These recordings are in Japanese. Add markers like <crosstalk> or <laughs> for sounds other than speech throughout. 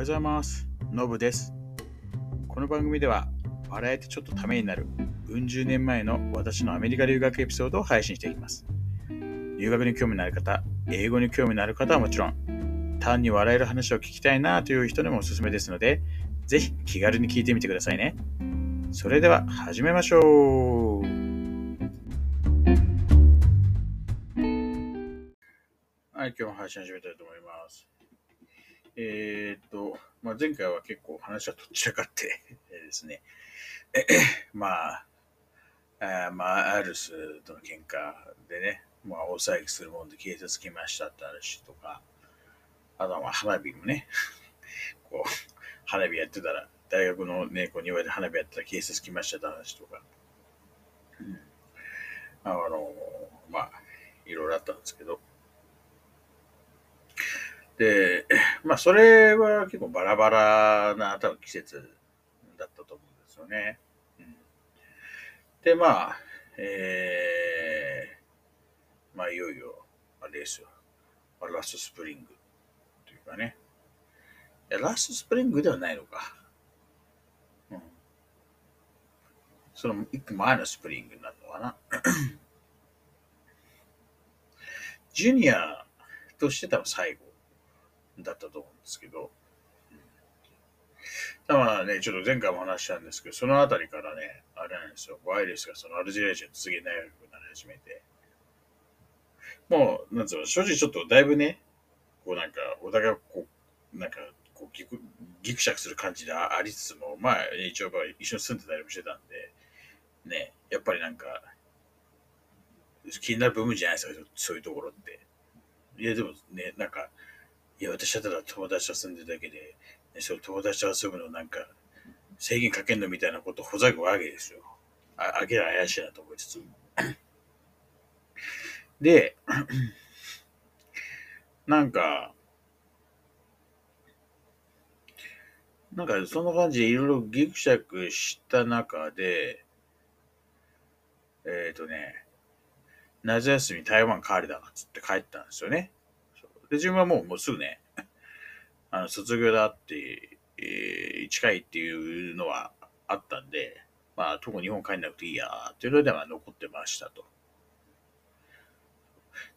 はようございます。のぶです。この番組では、笑えてちょっとためになる、うん十年前の私のアメリカ留学エピソードを配信していきます。留学に興味のある方、英語に興味のある方はもちろん、単に笑える話を聞きたいなという人にもおすすめですので、ぜひ気軽に聞いてみてくださいね。それでは始めましょう。はい、今日も配信始めたいと思います。えーっと、まあ、前回は結構話はどちらかって <laughs> ですね、<clears throat> まあ、あまあ、アルスとの喧嘩でね、まあ、大騒ぎするもんで警察来ましたって話とか、あとは花火もね、<laughs> こう、花火やってたら、大学のね、こう庭で花火やってたら警察来ましたって話とか、うん、あの、まあ、いろいろあったんですけど、で、まあ、それは結構バラバラな多分季節だったと思うんですよね。うん、で、まあ、えー、まあ、いよいよ、あれですよ。ラストスプリングというかね。ラストスプリングではないのか。うん。その一個前のスプリングになるのかな。ジュニアとして多分最後だったと思うんですけど、まあね、ちょっと前回も話したんですけど、そのあたりからね、あれなんですよ、ワイレスがそのアルジェリア人とすげえ仲良くなり始めて、もう、なんつうの、正直ちょっとだいぶね、こうなんか、お互いこう、なんか、こうギク、ギクシャクする感じでありつつも、まあ、一応一緒に住んでたりもしてたんで、ね、やっぱりなんか、気になる部分じゃないですか、そういうところって。いや、でもね、なんか、いや、私はただ友達と住んでるだけで、そう友達と遊ぶのなんか、制限かけんのみたいなことほざくわけですよ。あ、明らか怪しいなと思いつつ。で、なんか、なんかそんな感じでいろいろギクシャクした中で、えっ、ー、とね、夏休み台湾帰りだっつって帰ったんですよね。で、自分はもうもうすぐね、<laughs> あの、卒業だって、えー、近いっていうのはあったんで、まあ、特に日本帰んなくていいやーっていうのでは残ってましたと。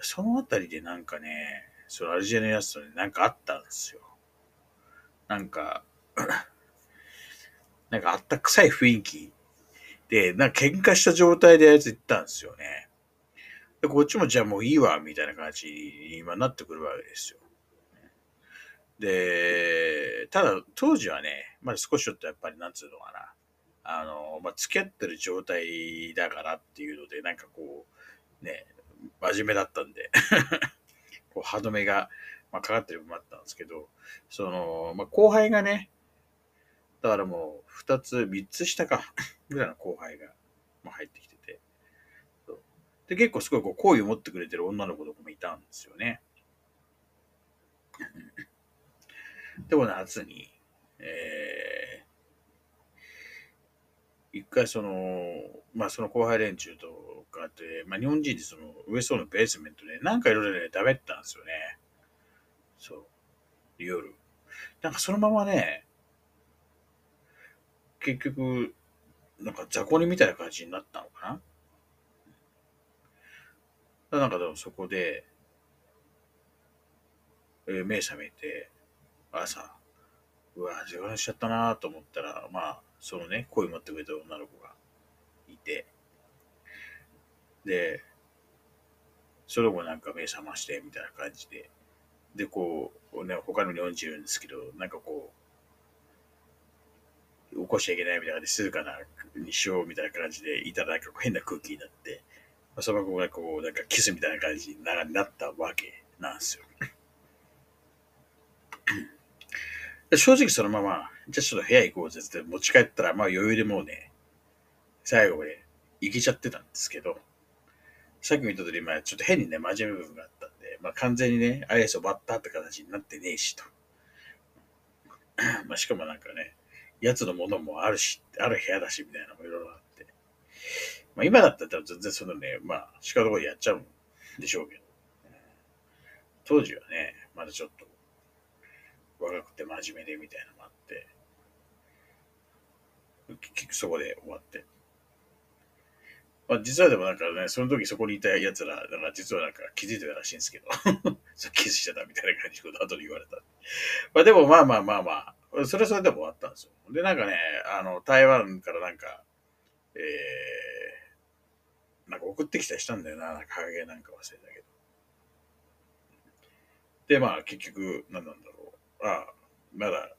そのあたりでなんかね、そのアルジェリアのやつとね、なんかあったんですよ。なんか、<clears throat> なんかあったくさい雰囲気で、なんか喧嘩した状態でやつ行ったんですよね。で、こっちもじゃあもういいわ、みたいな感じに今なってくるわけですよ。で、ただ当時はね、まだ少しちょっとやっぱりなんつうのかな。あの、まあ、付き合ってる状態だからっていうので、なんかこう、ね、真面目だったんで <laughs> こう歯止めが、まあ、かかってる部分もあったんですけど、その、まあ、後輩がね、だからもう二つ、三つ下か、ぐらいの後輩が、まあ、入ってきて、で、結構すごいこう好意を持ってくれてる女の子とかもいたんですよね。<laughs> でも夏に、えー、一回その、まあその後輩連中とかって、まあ日本人でその上層のベースメントでなんかいろいろね、食べったんですよね。そう。夜。なんかそのままね、結局、なんか雑魚寝みたいな感じになったのかななんかでもそこで、え、目覚めて、朝、うわ、時間しちゃったなと思ったら、まあ、そのね、声持ってくれた女の子がいて、で、その子なんか目覚まして、みたいな感じで、で、こう、ね、他の日本人いるんですけど、なんかこう、起こしちゃいけないみたいな感じで、静かなにしようみたいな感じで、いたらなんか変な空気になって、まあ、その子がこう、なんかキスみたいな感じになったわけなんですよ。正直そのまま、じゃあちょっと部屋行こうぜって持ち帰ったら、まあ余裕でもうね、最後まで行けちゃってたんですけど、さっきも言った通り、まあちょっと変にね、真面目部分があったんで、まあ完全にね、アイスをバッタって形になってねえしと。<clears throat> まあしかもなんかね、やつのものもあるし、ある部屋だしみたいなのもいろいろあって。まあ今だったら全然そのね、まあ仕方こでやっちゃうんでしょうけど。当時はね、まだちょっと、若くて真面目でみたいなのもあって、結局そこで終わって。まあ、実はでもなんかね、その時そこにいた奴ら、だから実はなんか気づいてたらしいんですけど、<laughs> そうキスしてたみたいな感じのこと後で言われた。まあでもまあまあまあまあ、それはそれでも終わったんですよ。で、なんかね、あの、台湾からなんか、えー、なんか送ってきたりしたんだよな、なんか影なんか忘れたけど。で、まあ結局、何なんだろう。ああ、まだ、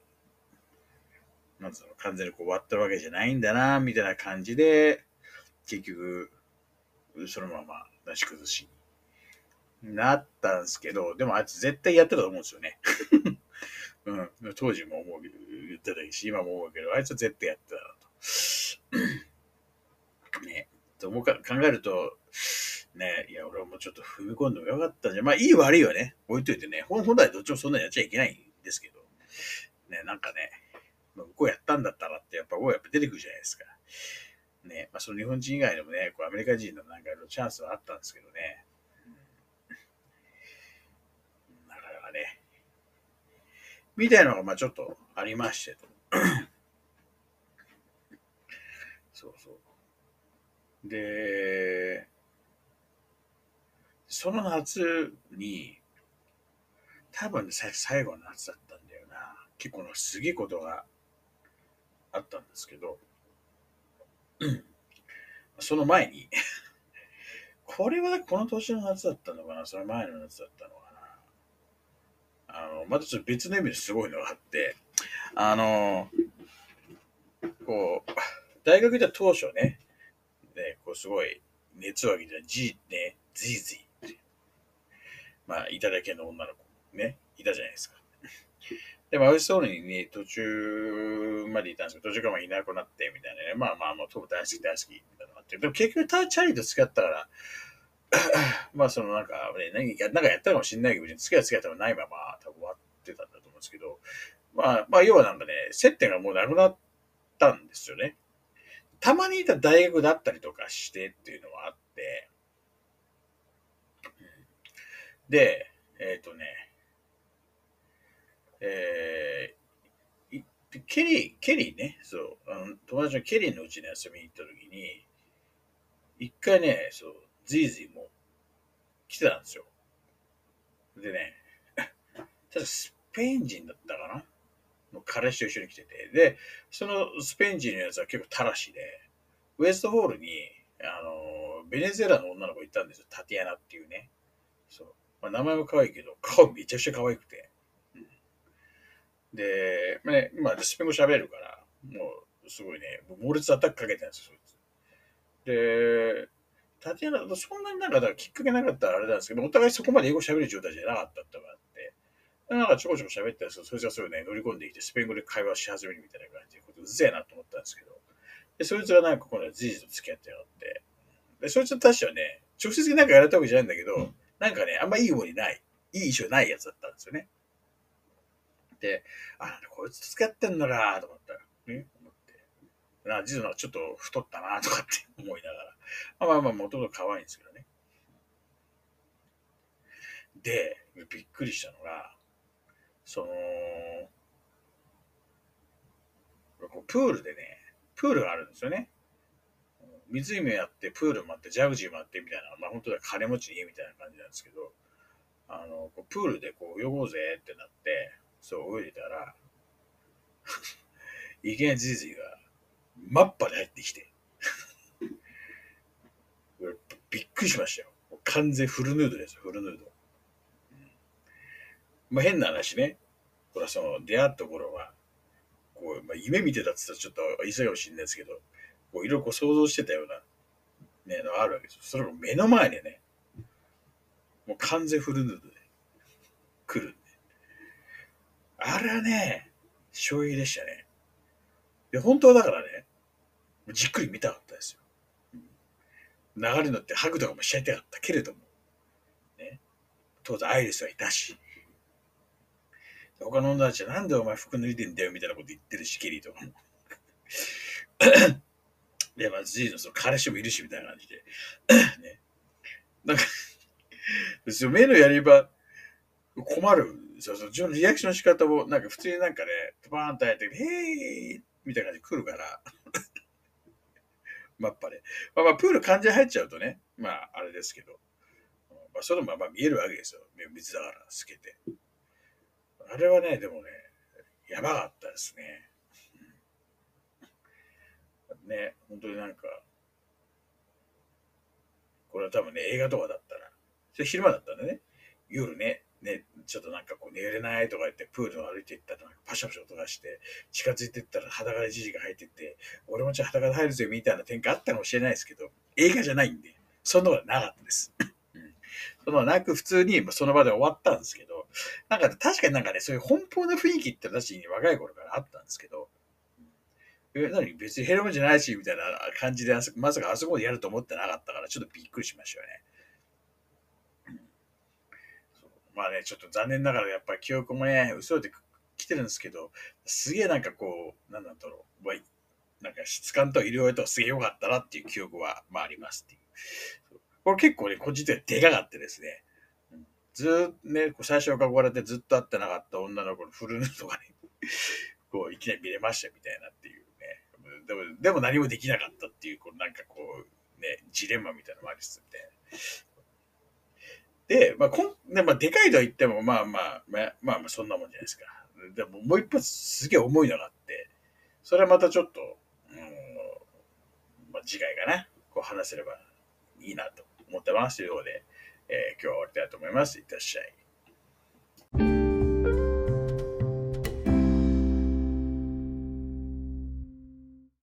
なんつうの、完全にこう終わったわけじゃないんだな、みたいな感じで、結局、そのまま出し崩しになったんですけど、でもあいつ絶対やってたと思うんですよね。<laughs> うん、当時も思う言ってたし、今も思うけど、あいつは絶対やってたなと。ね。と思うか考えると、ね、いや、俺はもうちょっと踏み込んでもよかったんじゃ、まあいい悪いはね、置いといてね、本来どっちもそんなにやっちゃいけないんですけど、ね、なんかね、向こうやったんだったらって、やっぱ、やっぱ出てくるじゃないですか。ね、まあ、その日本人以外でもね、こうアメリカ人のなんかのチャンスはあったんですけどね。なかなかね。みたいなのが、まあちょっとありまして。<coughs> そうそう。で、その夏に、多分、ね、最後の夏だったんだよな。結構のすげえことがあったんですけど、その前に <laughs> これはこの年の夏だったのかな？その前の夏だったのかな？あの、またちょっと別の意味ですごいのがあって、あの、こう、大学で当初、ね、こうすごい熱を上げてた G ね、ズイズイまあ、いただけの女の子ね、いたじゃないですか。でも、美味しそうにね、途中までいたんですけど、途中からいなくなって、みたいなね。まあまあ、もう、トム大好き大好き、みたいなのがあって。でも結局、チャリと付き合ったから、<coughs> まあ、そのなんか、ね、何か、なんかやったかもしれないけど、付き合い付き合ってもないまま、多分終わってたんだと思うんですけど、まあ、まあ、要はなんかね、接点がもうなくなったんですよね。たまにいた大学だったりとかしてっていうのはあって、で、えっ、ー、とね、えー、ケリー、ケリーね、そう、あの友達のケリーのうちに遊びに行った時に、一回ね、そう、ズイズイも来てたんですよ。でね、<laughs> ただスペイン人だったかの彼氏と一緒に来てて、で、そのスペイン人のやつは結構たらしで、ウエストホールに、あの、ベネズエラの女の子いたんですよ。タティアナっていうね。そう。まあ、名前も可愛いけど、顔めちゃくちゃ可愛くて。で、まあね、今、スペイン語喋るから、もう、すごいね、猛烈アタックかけてるんですよ、そいつ。で、タティアナ、そんなになんか、きっかけなかったらあれなんですけど、お互いそこまで英語喋る状態じゃなかったってのがあって、なんかちょこちょこ喋ったら、そいつがそういうね、乗り込んできて、スペイン語で会話し始めるみたいな感じで、うぜえなと思ったんですけど、で、そいつがなんか今度事実と付き合ってやがって、で、そいつは確かね、直接なんかやられたわけじゃないんだけど、なんかね、あんまいい思いない、いい印象ないやつだったんですよね。、であ、こいつと付き合ってんのか、と思ったら、ね、思って。な、実はちょっと太ったな、とかって思いながら。まあまあまあ、もともと可愛いんですけどね。で、びっくりしたのが、その、プールでね、プールがあるんですよね。湖やって、プールもあって、ジャグジーもあってみたいな、まあ本当は金持ちの家みたいな感じなんですけど、あの、プールでこう泳ごうぜってなって、そう泳いでたら、いきなりじじいが、マッパで入ってきて、<laughs> びっくりしましたよ。完全フルヌードですフルヌード。まあ変な話ね。これはその出会った頃は、こう、まあ、夢見てたって言ったらちょっと言い過ぎかもしれないですけど、こういろいろこう想像してたような、ね、のがあるわけですよ。それが目の前でね、もう完全フルヌードで来るんで。あれはね、衝撃でしたね。で、本当はだからね、じっくり見たかったですよ。流れに乗ってハグとかもしちゃいたかったけれども、ね、当然アイリスはいたし、他の女たちはなんでお前服脱いでんだよみたいなこと言ってるし、ケリーとか。で、まあ、ジーのその彼氏もいるし、みたいな感じで。ね。なんか目のやり場、困るそうそう、自分のリアクションの仕方も、なんか普通になんかね、バーンとやって、へーみたいな感じで来るから、<laughs> まっぱね。まあまあ、プール感じ入っちゃうとね、まあ、あれですけど、まあ、それもまあまあ見えるわけですよ。水だから、透けて。あれはね、でもね、やばかったですね。ね、本当になんか、これは多分ね、映画とかだったら、それ昼間だったんでね、夜ね、ね、ちょっとなんかこう寝れないとか言ってプールを歩いていったらなんかパシャパシャ音がして近づいていったら裸でじじが入ってって俺もちょっと裸で入るぜみたいな展開あったかもしれないですけど映画じゃないんでそんなことはなかったです。そのなく普通にその場で終わったんですけどなんか確かになんかねそういう奔放な雰囲気って私に若い頃からあったんですけどえ、何？別にヘロムじゃないし、みたいな感じで、まさかあそこでやると思ってなかったから、ちょっとびっくりしましたよね。まあね、ちょっと残念ながらやっぱり記憶もね、嘘で来てるんですけど、すげえなんかこう、なんだろう、なんか質感と医療とすげえ良かったなっていう記憶は、まあありますっていう。これ結構ね、個人的にでかかってですね、ずっとね、最初憧れてずっと会ってなかった女の子のフルヌーとかね、<laughs> こう、いきなり見れましたみたいなっていうね。でも、でも何もできなかったっていう、こう、なんかこう、ね、ジレンマみたいなのもありつつみたいな。で、まあ、こん、で、まあ、でかいとは言っても、まあまあ、まあ、まあ、まあ、そんなもんじゃないですか。でも、もう一発すげえ重いのがあって、それはまたちょっと、うん、まあ、次回かな、こう話せればいいなと思ってますということで、えー、今日は終わりたいと思います。いってらっしゃい。